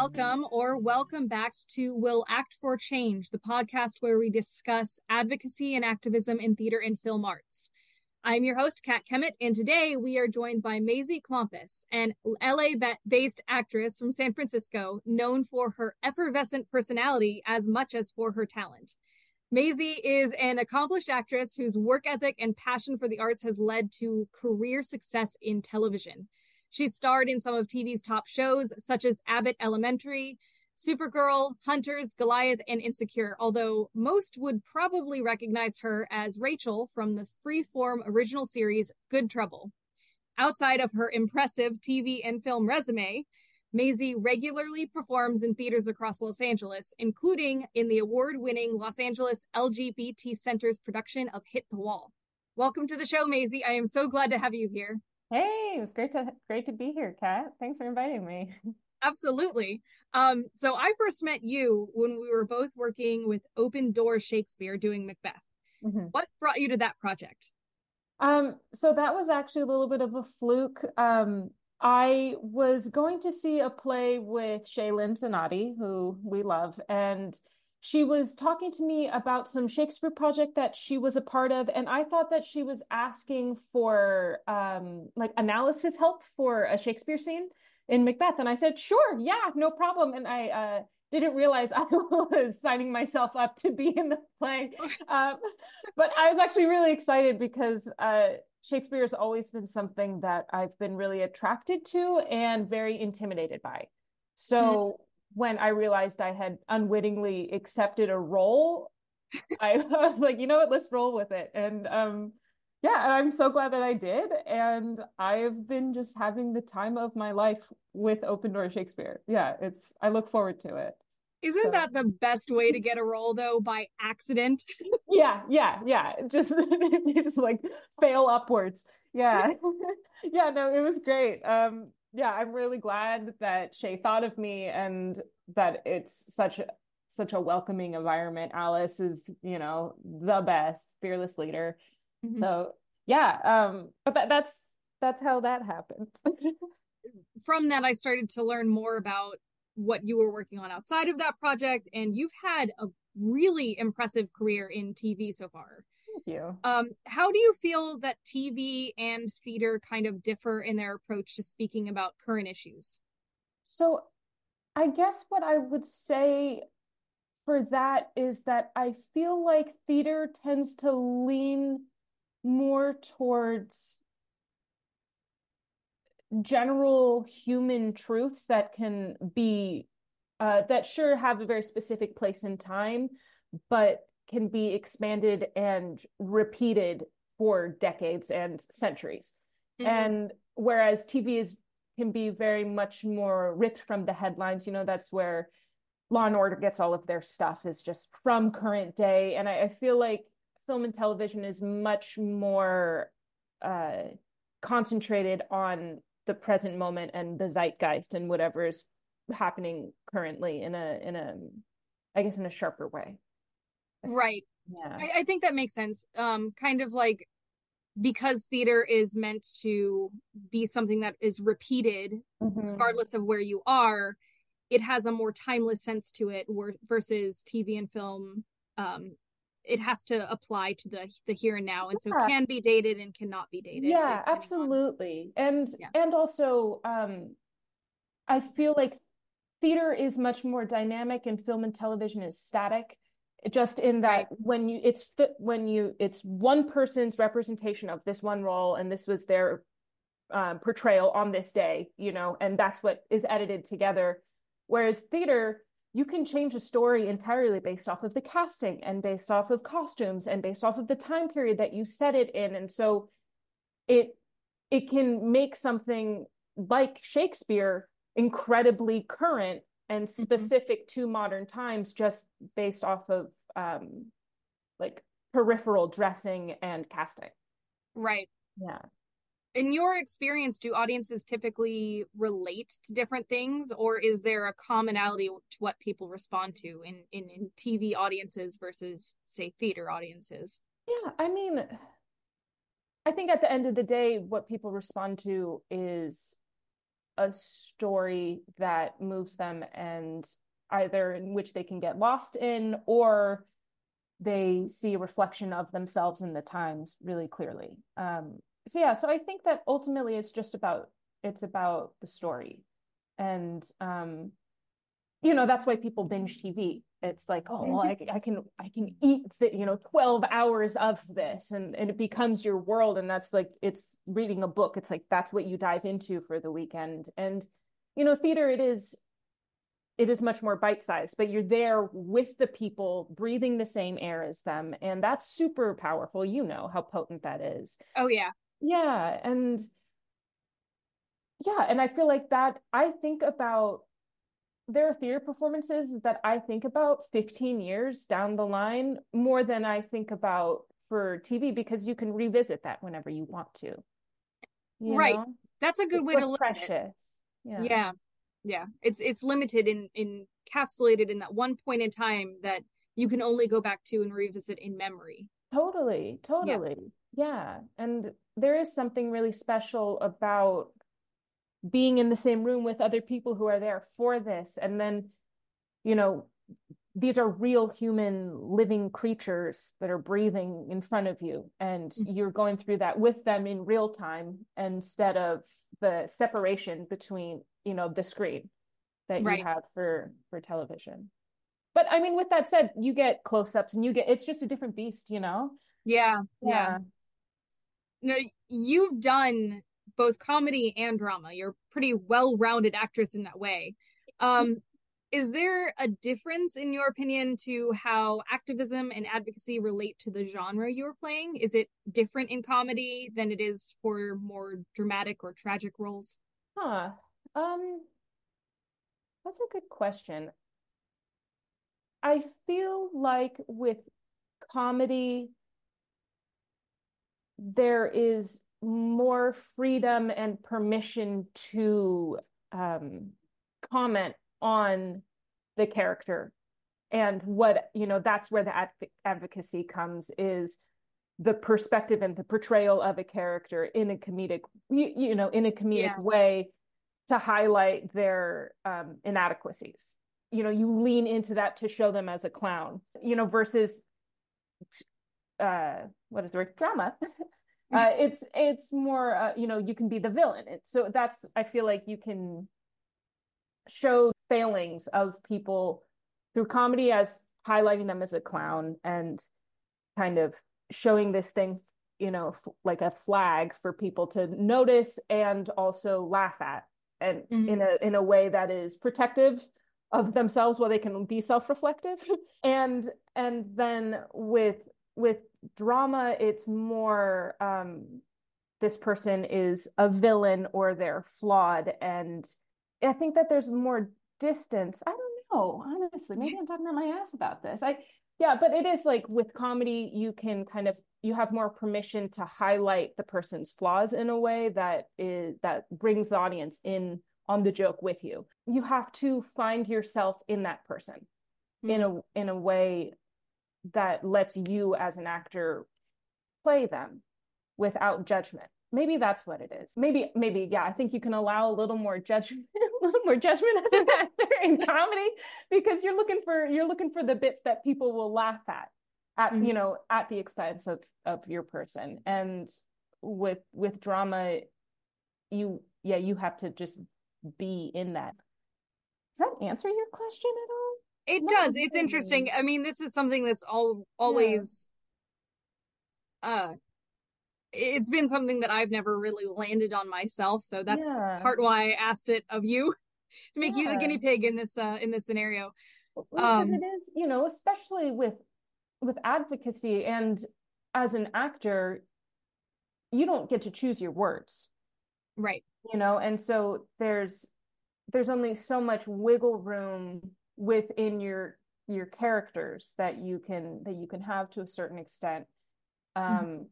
welcome or welcome back to Will Act for Change, the podcast where we discuss advocacy and activism in theater and film arts. I'm your host, Kat Kemet, and today we are joined by Maisie Klompus, an LA based actress from San Francisco, known for her effervescent personality as much as for her talent. Maisie is an accomplished actress whose work ethic and passion for the arts has led to career success in television. She's starred in some of TV's top shows, such as Abbott Elementary, Supergirl, Hunters, Goliath, and Insecure, although most would probably recognize her as Rachel from the freeform original series Good Trouble. Outside of her impressive TV and film resume, Maisie regularly performs in theaters across Los Angeles, including in the award winning Los Angeles LGBT Center's production of Hit the Wall. Welcome to the show, Maisie. I am so glad to have you here. Hey, it was great to great to be here, Kat. Thanks for inviting me. Absolutely. Um, so I first met you when we were both working with Open Door Shakespeare doing Macbeth. Mm-hmm. What brought you to that project? Um, so that was actually a little bit of a fluke. Um, I was going to see a play with Shaylin Zanotti, who we love, and she was talking to me about some Shakespeare project that she was a part of, and I thought that she was asking for um, like analysis help for a Shakespeare scene in Macbeth, and I said, "Sure, yeah, no problem." And I uh, didn't realize I was signing myself up to be in the play, um, but I was actually really excited because uh, Shakespeare has always been something that I've been really attracted to and very intimidated by. So. Mm-hmm when I realized I had unwittingly accepted a role, I, was like, you know what, let's roll with it. And um, yeah, I'm so glad that I did. And I've been just having the time of my life with Open Door Shakespeare. Yeah, it's I look forward to it. Isn't so. that the best way to get a role though by accident? yeah, yeah, yeah. Just you just like fail upwards. Yeah. yeah, no, it was great. Um yeah, I'm really glad that Shay thought of me and that it's such a such a welcoming environment. Alice is, you know, the best, fearless leader. Mm-hmm. So yeah, um, but that, that's that's how that happened. From that, I started to learn more about what you were working on outside of that project, and you've had a really impressive career in TV so far. You. Um, how do you feel that TV and theater kind of differ in their approach to speaking about current issues? So, I guess what I would say for that is that I feel like theater tends to lean more towards general human truths that can be uh, that sure have a very specific place in time, but can be expanded and repeated for decades and centuries. Mm-hmm. And whereas TV is can be very much more ripped from the headlines, you know, that's where Law and Order gets all of their stuff is just from current day. And I, I feel like film and television is much more uh, concentrated on the present moment and the zeitgeist and whatever is happening currently in a in a I guess in a sharper way. Right. Yeah. I, I think that makes sense. Um, kind of like because theater is meant to be something that is repeated mm-hmm. regardless of where you are it has a more timeless sense to it versus tv and film um, it has to apply to the the here and now and yeah. so can be dated and cannot be dated yeah absolutely on... and yeah. and also um i feel like theater is much more dynamic and film and television is static just in that right. when you it's fit when you it's one person's representation of this one role and this was their um, portrayal on this day you know and that's what is edited together whereas theater you can change a story entirely based off of the casting and based off of costumes and based off of the time period that you set it in and so it it can make something like shakespeare incredibly current and mm-hmm. specific mm-hmm. to modern times just based off of um like peripheral dressing and casting right yeah in your experience do audiences typically relate to different things or is there a commonality to what people respond to in in, in tv audiences versus say theater audiences yeah i mean i think at the end of the day what people respond to is a story that moves them and either in which they can get lost in or they see a reflection of themselves in the times really clearly. Um, so yeah so i think that ultimately it's just about it's about the story. And um, you know that's why people binge tv it's like oh well, I, I can i can eat the, you know 12 hours of this and, and it becomes your world and that's like it's reading a book. It's like that's what you dive into for the weekend. And you know theater it is it is much more bite sized but you're there with the people breathing the same air as them and that's super powerful. You know how potent that is. Oh yeah. Yeah and yeah and i feel like that i think about there are theater performances that I think about 15 years down the line more than I think about for TV because you can revisit that whenever you want to. You right. Know? That's a good way to look precious. at it. Yeah. yeah. Yeah. It's it's limited in in encapsulated in that one point in time that you can only go back to and revisit in memory. Totally. Totally. Yeah. yeah. And there is something really special about being in the same room with other people who are there for this and then you know these are real human living creatures that are breathing in front of you and mm-hmm. you're going through that with them in real time instead of the separation between you know the screen that right. you have for for television but i mean with that said you get close-ups and you get it's just a different beast you know yeah yeah, yeah. no you've done both comedy and drama. You're a pretty well-rounded actress in that way. Um, is there a difference, in your opinion, to how activism and advocacy relate to the genre you're playing? Is it different in comedy than it is for more dramatic or tragic roles? Huh. Um, that's a good question. I feel like with comedy, there is more freedom and permission to um, comment on the character. And what you know that's where the adv- advocacy comes is the perspective and the portrayal of a character in a comedic you, you know in a comedic yeah. way to highlight their um, inadequacies. You know you lean into that to show them as a clown you know versus uh what is the word? Drama uh, it's it's more uh, you know you can be the villain it, so that's i feel like you can show failings of people through comedy as highlighting them as a clown and kind of showing this thing you know f- like a flag for people to notice and also laugh at and mm-hmm. in a in a way that is protective of themselves while they can be self-reflective and and then with with drama it's more um this person is a villain or they're flawed and i think that there's more distance. I don't know honestly maybe i'm talking about my ass about this. I yeah but it is like with comedy you can kind of you have more permission to highlight the person's flaws in a way that is that brings the audience in on the joke with you. You have to find yourself in that person mm-hmm. in a in a way that lets you as an actor play them without judgment. Maybe that's what it is. Maybe maybe yeah i think you can allow a little more judgment a little more judgment as an actor in comedy because you're looking for you're looking for the bits that people will laugh at at mm-hmm. you know at the expense of of your person. And with with drama you yeah you have to just be in that. Does that answer your question at all it does. It's interesting. I mean, this is something that's all always yeah. uh it's been something that I've never really landed on myself, so that's yeah. part why I asked it of you to make yeah. you the guinea pig in this uh in this scenario. um, it is, you know, especially with with advocacy and as an actor, you don't get to choose your words. Right. You know, and so there's there's only so much wiggle room within your your characters that you can that you can have to a certain extent mm-hmm. um mm-hmm.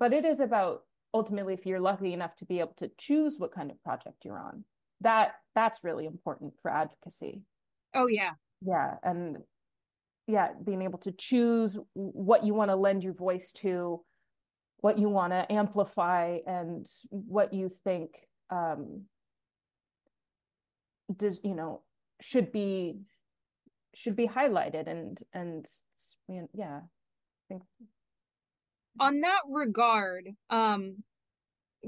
but it is about ultimately if you're lucky enough to be able to choose what kind of project you're on that that's really important for advocacy oh yeah yeah and yeah being able to choose what you want to lend your voice to what you want to amplify and what you think um does you know should be should be highlighted and and yeah I think on that regard um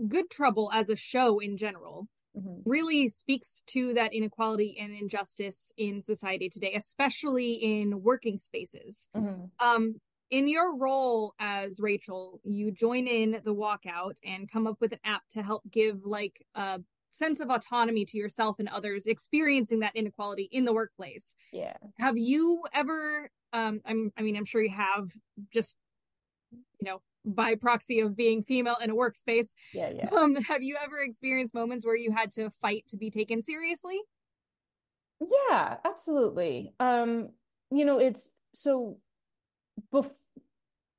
good trouble as a show in general mm-hmm. really speaks to that inequality and injustice in society today especially in working spaces mm-hmm. um in your role as Rachel, you join in the walkout and come up with an app to help give like a sense of autonomy to yourself and others experiencing that inequality in the workplace. Yeah. Have you ever um I'm I mean I'm sure you have just you know by proxy of being female in a workspace. Yeah, yeah. Um have you ever experienced moments where you had to fight to be taken seriously? Yeah, absolutely. Um you know it's so before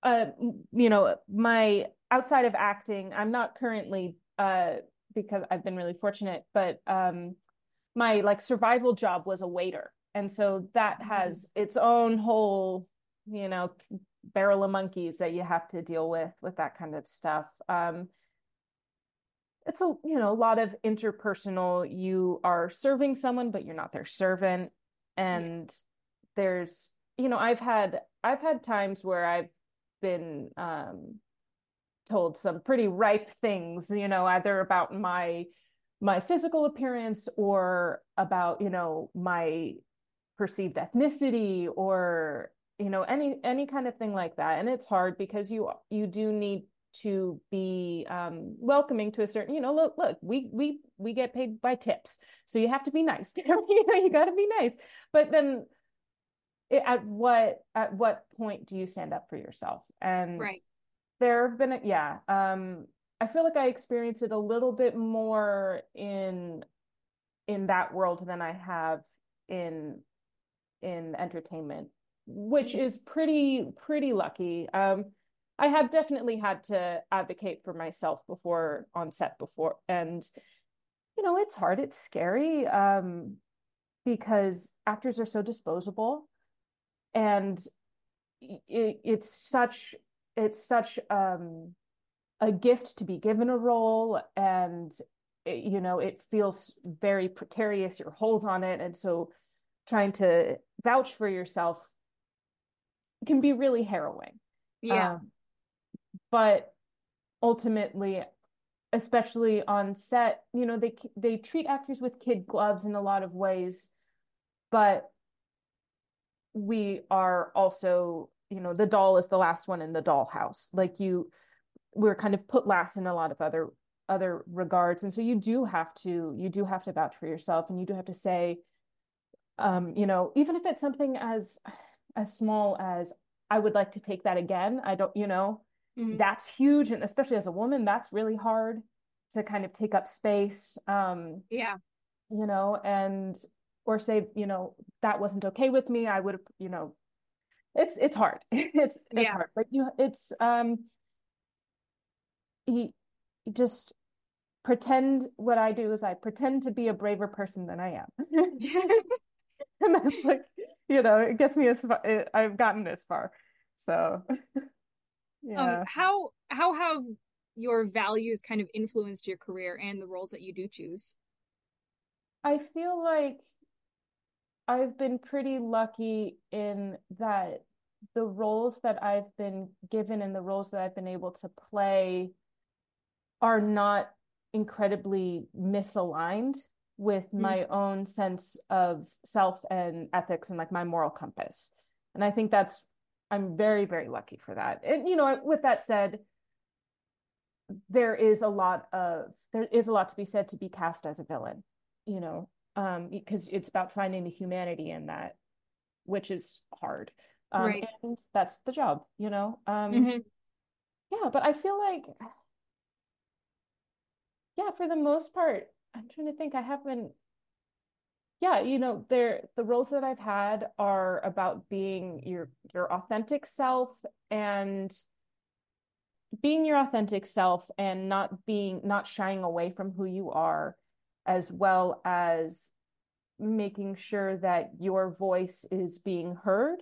uh, you know, my outside of acting, I'm not currently uh, because I've been really fortunate, but um, my like survival job was a waiter, and so that mm-hmm. has its own whole, you know, barrel of monkeys that you have to deal with with that kind of stuff. Um, it's a you know a lot of interpersonal. You are serving someone, but you're not their servant, and there's you know I've had I've had times where I've been um, told some pretty ripe things, you know, either about my my physical appearance or about, you know, my perceived ethnicity or you know any any kind of thing like that. And it's hard because you you do need to be um, welcoming to a certain you know look look we we we get paid by tips. So you have to be nice. You know you got to be nice. But then at what at what point do you stand up for yourself? And right there have been yeah um i feel like i experience it a little bit more in in that world than i have in in entertainment which mm-hmm. is pretty pretty lucky um i have definitely had to advocate for myself before on set before and you know it's hard it's scary um because actors are so disposable and it, it's such it's such um, a gift to be given a role and it, you know it feels very precarious your hold on it. And so trying to vouch for yourself can be really harrowing. Yeah. Um, but ultimately especially on set you know they they treat actors with kid gloves in a lot of ways but we are also you know the doll is the last one in the dollhouse. Like you we're kind of put last in a lot of other other regards. And so you do have to you do have to vouch for yourself and you do have to say um you know even if it's something as as small as i would like to take that again i don't you know mm-hmm. that's huge. And especially as a woman that's really hard to kind of take up space um yeah. you know and or say you know that wasn't okay with me. I would have you know it's it's hard. It's it's yeah. hard but you it's um he just pretend what i do is i pretend to be a braver person than i am. And that's like you know it gets me as far it, i've gotten this far. So yeah. um, how how have your values kind of influenced your career and the roles that you do choose? I feel like I've been pretty lucky in that the roles that I've been given and the roles that I've been able to play are not incredibly misaligned with mm. my own sense of self and ethics and like my moral compass. And I think that's I'm very very lucky for that. And you know, with that said, there is a lot of there is a lot to be said to be cast as a villain, you know, um, because it's about finding the humanity in that, which is hard. Um, right. And that's the job, you know? Um, mm-hmm. Yeah, but I feel like, yeah, for the most part, I'm trying to think, I haven't, yeah, you know, there, the roles that I've had are about being your, your authentic self and being your authentic self and not being, not shying away from who you are as well as making sure that your voice is being heard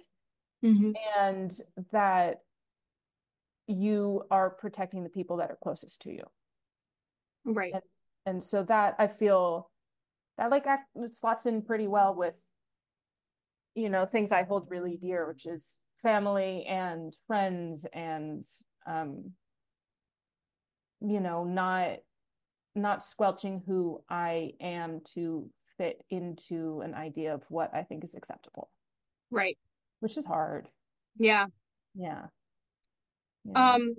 mm-hmm. and that you are protecting the people that are closest to you right and, and so that i feel that like act, slots in pretty well with you know things I hold really dear, which is family and friends and um you know not not squelching who I am to fit into an idea of what I think is acceptable. Right. Which is hard. Yeah. Yeah. yeah. Um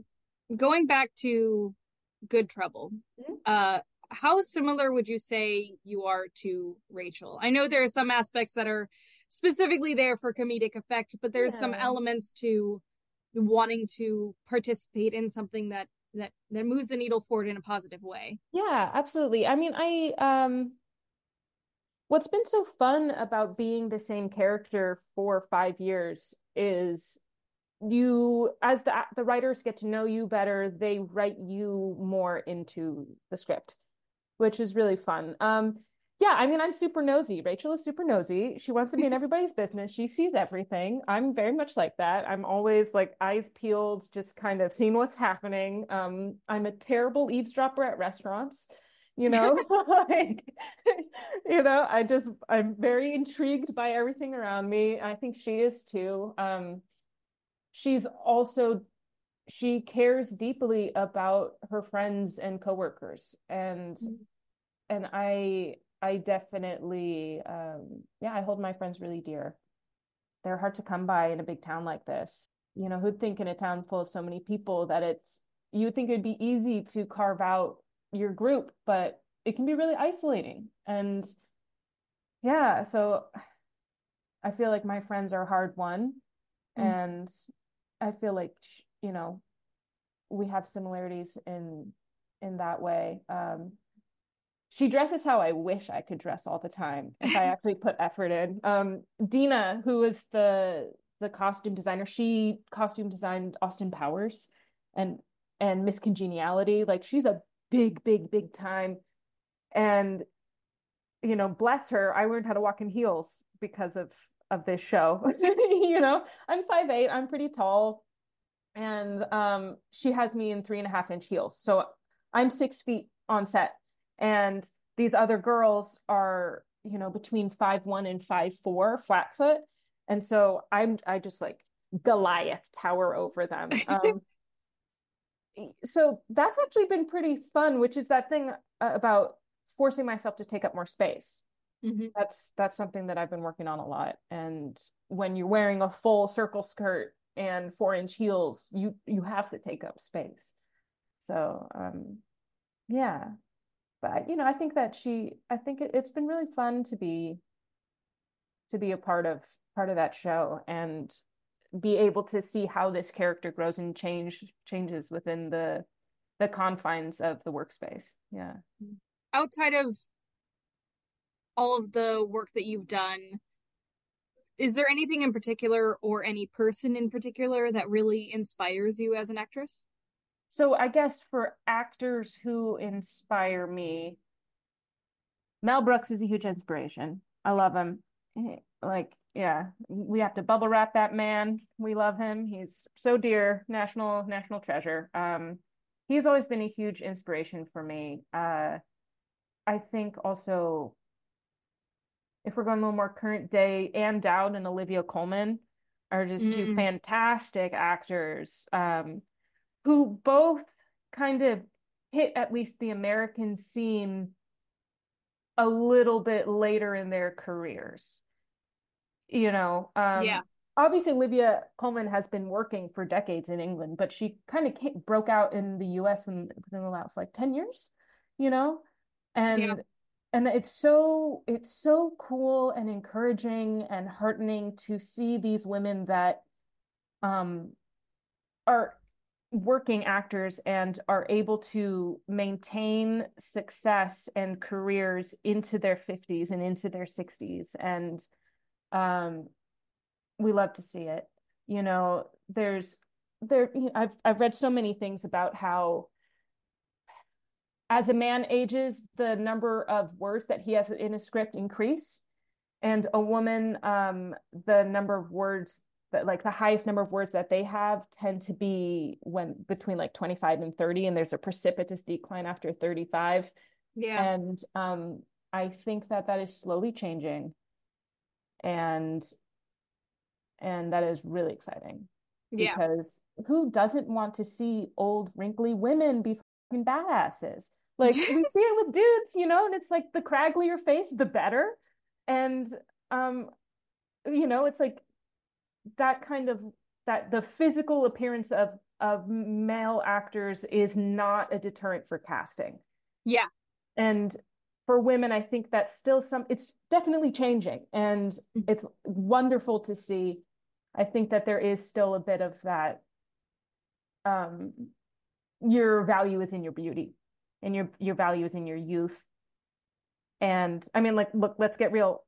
going back to Good Trouble. Mm-hmm. Uh how similar would you say you are to Rachel? I know there are some aspects that are specifically there for comedic effect, but there's yeah. some elements to wanting to participate in something that that that moves the needle forward in a positive way. Yeah, absolutely. I mean, I um what's been so fun about being the same character for 5 years is you as the the writers get to know you better, they write you more into the script which is really fun. Um, yeah, I mean, I'm super nosy. Rachel is super nosy. She wants to be in everybody's business. She sees everything. I'm very much like that. I'm always like eyes peeled, just kind of seeing what's happening. Um, I'm a terrible eavesdropper at restaurants. You know, like, you know, I just I'm very intrigued by everything around me. I think she is too. Um, she's also she cares deeply about her friends and coworkers and mm-hmm and I I definitely um yeah, I hold my friends really dear. They're hard to come by in a big town like this. You know, who'd think in a town full of so many people that it's you would think it'd be easy to carve out your group, but it can be really isolating. And yeah, so I feel like my friends are hard won mm. and I feel like you know we have similarities in in that way. Um she dresses how I wish I could dress all the time if I actually put effort in. Um, Deena, who is the the costume designer, she costume designed Austin Powers and and Miss Congeniality. Like she's a big, big, big time. And you know, bless her, I learned how to walk in heels because of of this show. you know, I'm five eight, I'm pretty tall, and um, she has me in three and a half inch heels. So I'm six feet on set and these other girls are you know between five one and five four flat foot. And so i'm i just like goliath tower over them. Um, so that's actually been pretty fun which is that thing about forcing myself to take up more space. Mm-hmm. that's that's something that i've been working on a lot. And when you're wearing a full circle skirt and four inch heels you you have to take up space. So um yeah but you know i think that she i think it, it's been really fun to be to be a part of part of that show and be able to see how this character grows and change changes within the the confines of the workspace. Yeah. Mm-hmm. Outside of all of the work that you've done is there anything in particular or any person in particular that really inspires you as an actress so I guess for actors who inspire me, Mel Brooks is a huge inspiration. I love him. Like, yeah, we have to bubble wrap that man. We love him. He's so dear, national national treasure. Um, he's always been a huge inspiration for me. Uh, I think also, if we're going a little more current day, Ann Dowd and Olivia Colman are just mm. two fantastic actors. Um, who both kind of hit at least the American scene a little bit later in their careers. You know, um, yeah. Obviously, Olivia Colman has been working for decades in England, but she kind of came, broke out in the U.S. within, within the last like ten years. You know, and yeah. and it's so it's so cool and encouraging and heartening to see these women that um are working actors and are able to maintain success and careers into their 50s and into their 60s and um we love to see it. You know there's there you know, I've I've read so many things about how as a man ages the number of words that he has in a script increase. And a woman um the number of words that like the highest number of words that they have tend to be when between like 25 and 30 and there's a precipitous decline after 35 yeah. And um I think that that is slowly changing. And and that is really exciting. Yeah. because who doesn't want to see old wrinkly women be fucking badasses? Like we see it with dudes you know and it's like the cragglier face the better. And um you know it's like that kind of that the physical appearance of of male actors is not a deterrent for casting. Yeah. And for women i think that's still some it's definitely changing and mm-hmm. it's wonderful to see. I think that there is still a bit of that um your value is in your beauty and your your value is in your youth. And i mean like look let's get real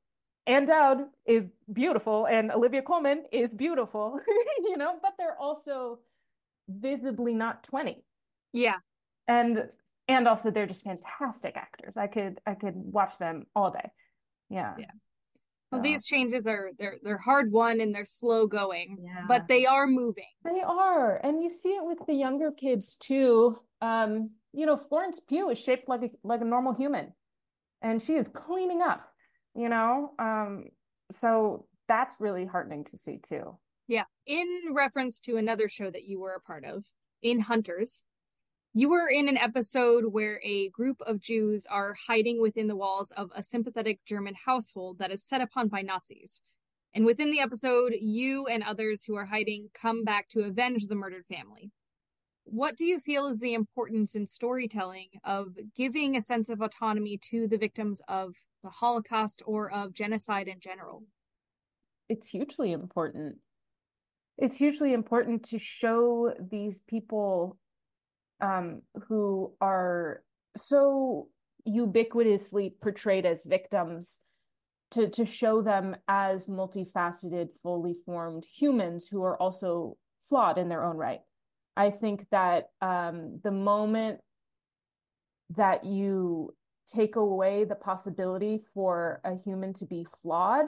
Ann Dowd is beautiful and Olivia Colman is beautiful, you know, but they're also visibly not 20. Yeah. And and also they're just fantastic actors. I could I could watch them all day. Yeah. Yeah. Well, these changes are they're they're hard won and they're slow going, yeah. but they are moving. They are, and you see it with the younger kids too. Um, you know, Florence Pugh is shaped like a like a normal human, and she is cleaning up. You know, um, so that's really heartening to see too. Yeah, in reference to another show that you were a part of, in Hunters, you were in an episode where a group of Jews are hiding within the walls of a sympathetic German household that is set upon by Nazis. And within the episode, you and others who are hiding come back to avenge the murdered family. What do you feel is the importance in storytelling of giving a sense of autonomy to the victims of the Holocaust or of genocide in general? It's hugely important. It's hugely important to show these people um, who are so ubiquitously portrayed as victims to to show them as multifaceted fully formed humans who are also flawed in their own right i think that um, the moment that you take away the possibility for a human to be flawed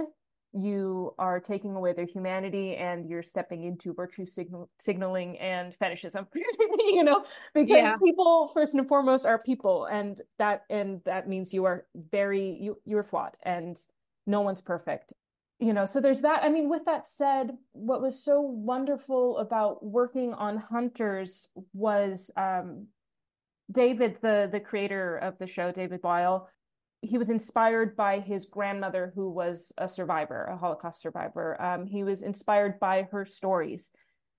you are taking away their humanity and you're stepping into virtue signal- signaling and fetishism you know because yeah. people first and foremost are people and that and that means you are very you you're flawed and no one's perfect you know so there's that i mean with that said what was so wonderful about working on hunters was um david the the creator of the show david weil he was inspired by his grandmother, who was a survivor, a Holocaust survivor. Um, he was inspired by her stories.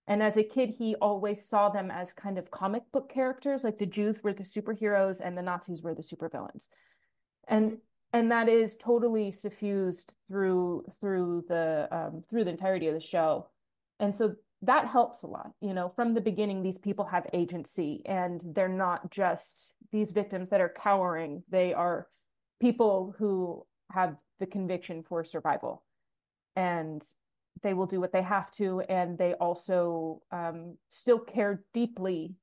And as a kid, he always saw them as kind of comic book characters, like the Jews were the superheroes and the Nazis were the supervillains. And and that is totally suffused through through the um, through the entirety of the show. And so that helps a lot. You know, from the beginning, these people have agency and they're not just these victims that are cowering. They are people who have the conviction for survival and they will do what they have to and they also um, still care deeply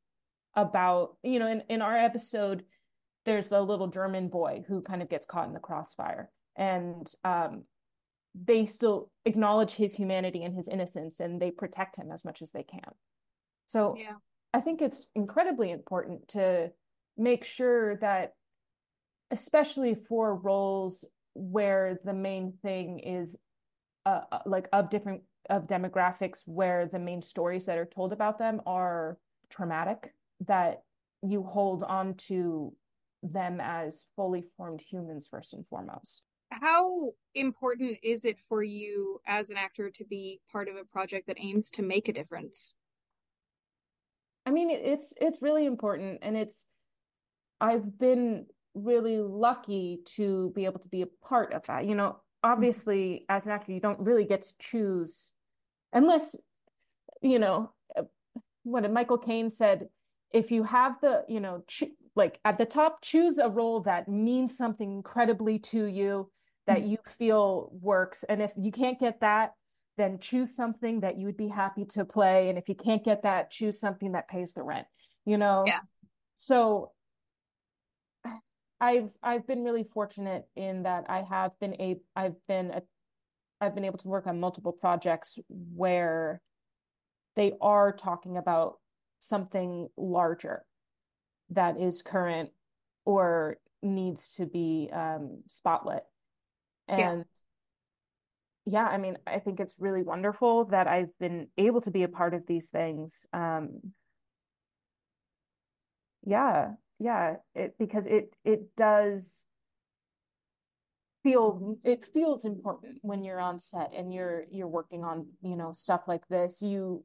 about you know in, in our episode there's a little german boy who kind of gets caught in the crossfire and um, they still acknowledge his humanity and his innocence and they protect him as much as they can so yeah. i think it's incredibly important to make sure that especially for roles where the main thing is uh, uh, like of different of demographics where the main stories that are told about them are traumatic that you hold on to them as fully formed humans first and foremost how important is it for you as an actor to be part of a project that aims to make a difference i mean it's it's really important and it's i've been really lucky to be able to be a part of that. You know, obviously, as an actor, you don't really get to choose unless, you know, what Michael Caine said, if you have the, you know, like at the top, choose a role that means something incredibly to you that mm-hmm. you feel works. And if you can't get that, then choose something that you would be happy to play. And if you can't get that, choose something that pays the rent, you know? Yeah. So I've I've been really fortunate in that I have been a I've been a I've been able to work on multiple projects where they are talking about something larger that is current or needs to be um, spotlit. And yeah. yeah, I mean, I think it's really wonderful that I've been able to be a part of these things. Um, yeah, yeah, it because it it does feel it feels important when you're on set and you're you're working on you know stuff like this you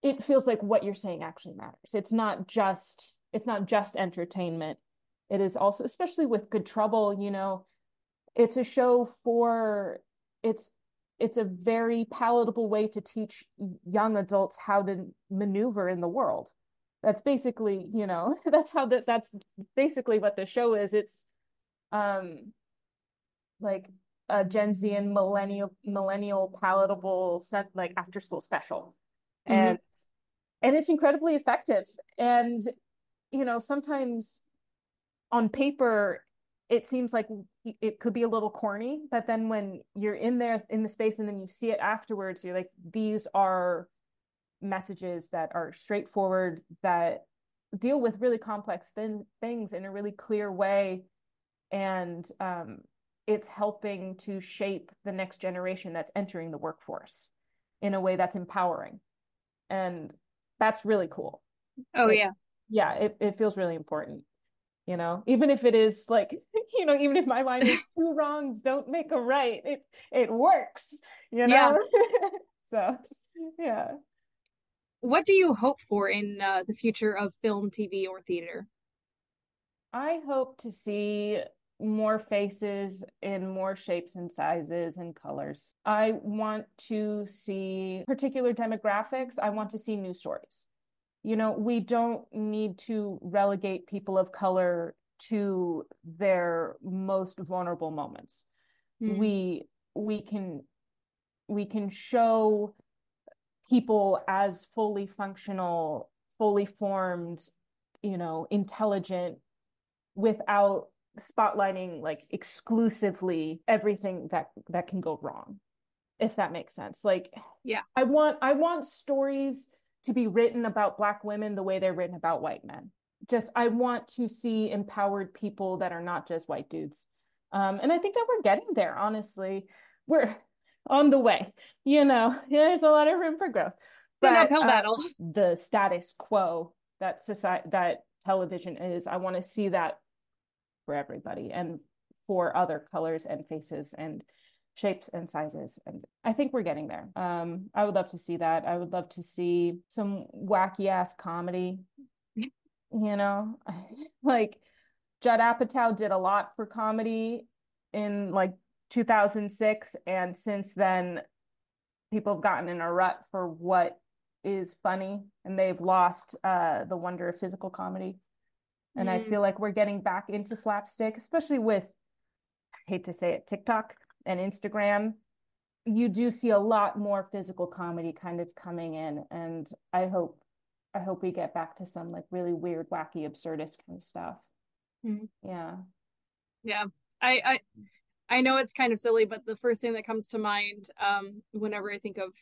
it feels like what you're saying actually matters it's not just it's not just entertainment it is also especially with good trouble you know it's a show for it's it's a very palatable way to teach young adults how to maneuver in the world that's basically you know that's how that that's basically what the show is it's um like a Gen Z and millennial millennial palatable set like after school special. Mm-hmm. And and it's incredibly effective. And you know, sometimes on paper it seems like it could be a little corny, but then when you're in there in the space and then you see it afterwards, you're like, these are messages that are straightforward that deal with really complex thin- things in a really clear way. And um, it's helping to shape the next generation that's entering the workforce in a way that's empowering. And that's really cool. Oh like, yeah. Yeah it, it feels really important you know even if it is like you know even if my mind is two wrongs don't make a right it it works you know yeah. so yeah what do you hope for in uh, the future of film tv or theater I hope to see more faces in more shapes and sizes and colors. I want to see particular demographics. I want to see new stories. You know, we don't need to relegate people of color to their most vulnerable moments. Mm. We we can we can show people as fully functional, fully formed, you know, intelligent without spotlighting like exclusively everything that that can go wrong if that makes sense like yeah i want i want stories to be written about black women the way they're written about white men. Just i want to see empowered people that are not just white dudes. Um, and i think that we're getting there honestly. We're on the way you know there's a lot of room for growth. But uphill uh, battle. the status quo that society that television is i want to see that for everybody and for other colors and faces and shapes and sizes and i think we're getting there. Um i would love to see that. I would love to see some wacky ass comedy you know? Like judd apatow did a lot for comedy in like 2006 and since then people have gotten in a rut for what is funny and they've lost uh the wonder of physical comedy. And mm. I feel like we're getting back into slapstick, especially with, I hate to say it, TikTok and Instagram. You do see a lot more physical comedy kind of coming in. And I hope, I hope we get back to some like really weird, wacky, absurdist kind of stuff. Mm. Yeah. Yeah. I, I, I know it's kind of silly, but the first thing that comes to mind um, whenever I think of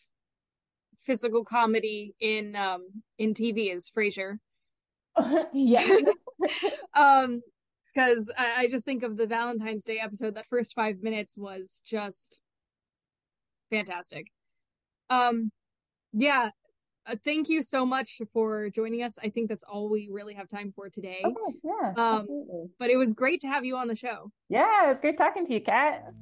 physical comedy in um, in TV is Frasier. yeah. um, because I, I just think of the Valentine's Day episode. That first five minutes was just fantastic. Um, yeah. Uh, thank you so much for joining us. I think that's all we really have time for today. Okay, yeah, um, absolutely. But it was great to have you on the show. Yeah, it was great talking to you, Kat.